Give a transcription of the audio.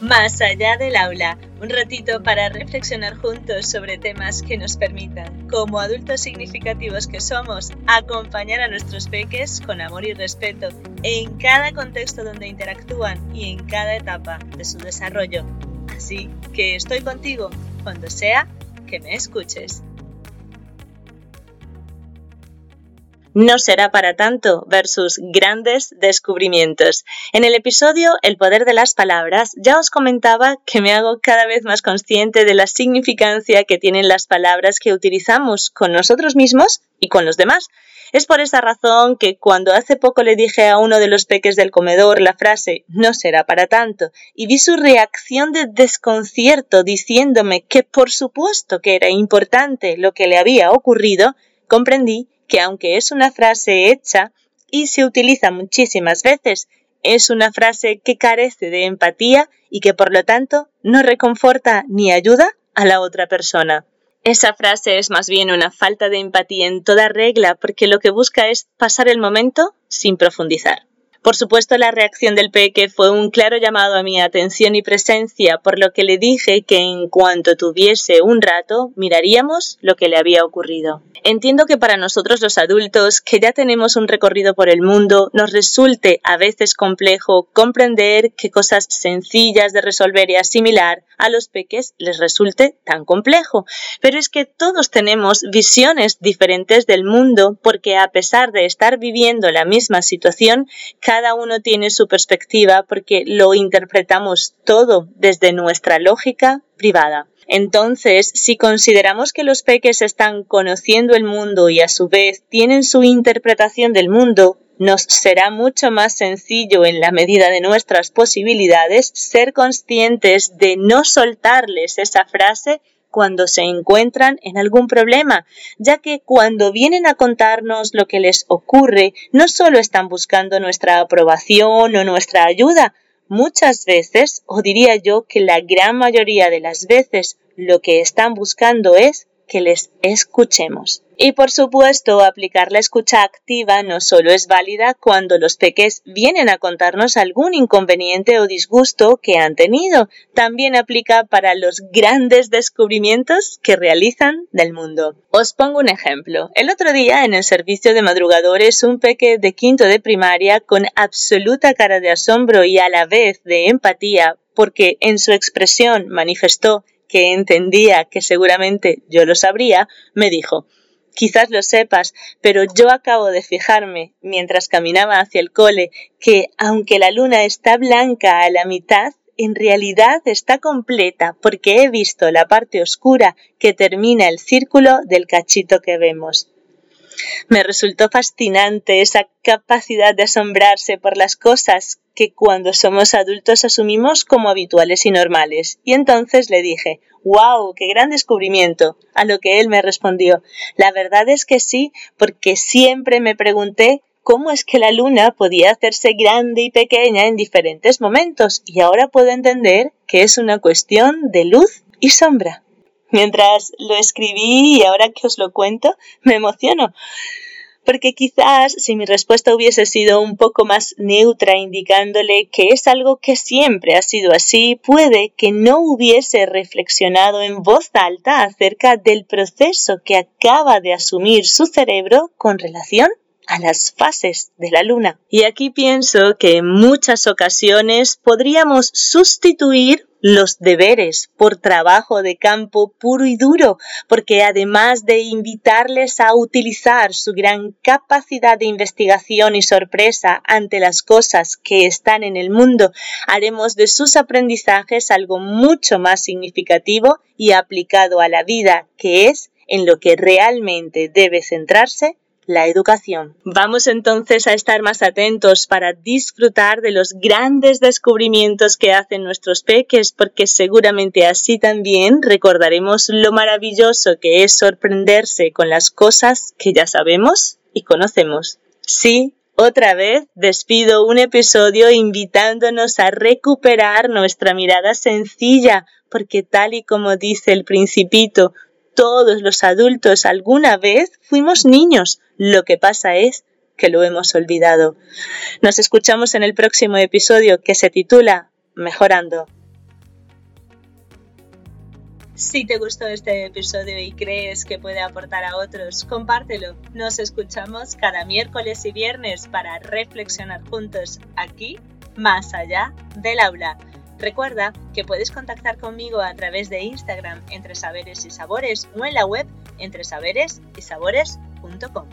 Más allá del aula, un ratito para reflexionar juntos sobre temas que nos permitan, como adultos significativos que somos, acompañar a nuestros peques con amor y respeto en cada contexto donde interactúan y en cada etapa de su desarrollo. Así que estoy contigo cuando sea que me escuches. No será para tanto versus grandes descubrimientos. En el episodio El poder de las palabras ya os comentaba que me hago cada vez más consciente de la significancia que tienen las palabras que utilizamos con nosotros mismos y con los demás. Es por esta razón que cuando hace poco le dije a uno de los peques del comedor la frase no será para tanto y vi su reacción de desconcierto diciéndome que por supuesto que era importante lo que le había ocurrido, comprendí que aunque es una frase hecha y se utiliza muchísimas veces, es una frase que carece de empatía y que por lo tanto no reconforta ni ayuda a la otra persona. Esa frase es más bien una falta de empatía en toda regla porque lo que busca es pasar el momento sin profundizar. Por supuesto, la reacción del peque fue un claro llamado a mi atención y presencia, por lo que le dije que en cuanto tuviese un rato, miraríamos lo que le había ocurrido. Entiendo que para nosotros los adultos, que ya tenemos un recorrido por el mundo, nos resulte a veces complejo comprender que cosas sencillas de resolver y asimilar a los peques les resulte tan complejo. Pero es que todos tenemos visiones diferentes del mundo porque a pesar de estar viviendo la misma situación, cada uno tiene su perspectiva porque lo interpretamos todo desde nuestra lógica privada. Entonces, si consideramos que los peques están conociendo el mundo y a su vez tienen su interpretación del mundo, nos será mucho más sencillo en la medida de nuestras posibilidades ser conscientes de no soltarles esa frase cuando se encuentran en algún problema, ya que cuando vienen a contarnos lo que les ocurre, no solo están buscando nuestra aprobación o nuestra ayuda, muchas veces, o diría yo que la gran mayoría de las veces, lo que están buscando es que les escuchemos. Y por supuesto, aplicar la escucha activa no solo es válida cuando los peques vienen a contarnos algún inconveniente o disgusto que han tenido, también aplica para los grandes descubrimientos que realizan del mundo. Os pongo un ejemplo. El otro día en el servicio de madrugadores un peque de quinto de primaria con absoluta cara de asombro y a la vez de empatía porque en su expresión manifestó que entendía que seguramente yo lo sabría, me dijo Quizás lo sepas, pero yo acabo de fijarme, mientras caminaba hacia el cole, que aunque la luna está blanca a la mitad, en realidad está completa porque he visto la parte oscura que termina el círculo del cachito que vemos. Me resultó fascinante esa capacidad de asombrarse por las cosas que cuando somos adultos asumimos como habituales y normales. Y entonces le dije, ¡Wow! ¡Qué gran descubrimiento! A lo que él me respondió, la verdad es que sí, porque siempre me pregunté cómo es que la luna podía hacerse grande y pequeña en diferentes momentos, y ahora puedo entender que es una cuestión de luz y sombra. Mientras lo escribí y ahora que os lo cuento, me emociono, porque quizás si mi respuesta hubiese sido un poco más neutra indicándole que es algo que siempre ha sido así, puede que no hubiese reflexionado en voz alta acerca del proceso que acaba de asumir su cerebro con relación a las fases de la luna. Y aquí pienso que en muchas ocasiones podríamos sustituir los deberes por trabajo de campo puro y duro, porque además de invitarles a utilizar su gran capacidad de investigación y sorpresa ante las cosas que están en el mundo, haremos de sus aprendizajes algo mucho más significativo y aplicado a la vida, que es en lo que realmente debe centrarse la educación. Vamos entonces a estar más atentos para disfrutar de los grandes descubrimientos que hacen nuestros peques, porque seguramente así también recordaremos lo maravilloso que es sorprenderse con las cosas que ya sabemos y conocemos. Sí, otra vez despido un episodio invitándonos a recuperar nuestra mirada sencilla, porque tal y como dice el principito, todos los adultos alguna vez fuimos niños. Lo que pasa es que lo hemos olvidado. Nos escuchamos en el próximo episodio que se titula Mejorando. Si te gustó este episodio y crees que puede aportar a otros, compártelo. Nos escuchamos cada miércoles y viernes para reflexionar juntos aquí, más allá del aula. Recuerda que puedes contactar conmigo a través de Instagram entre saberes y sabores o en la web entre saberes y sabores.com.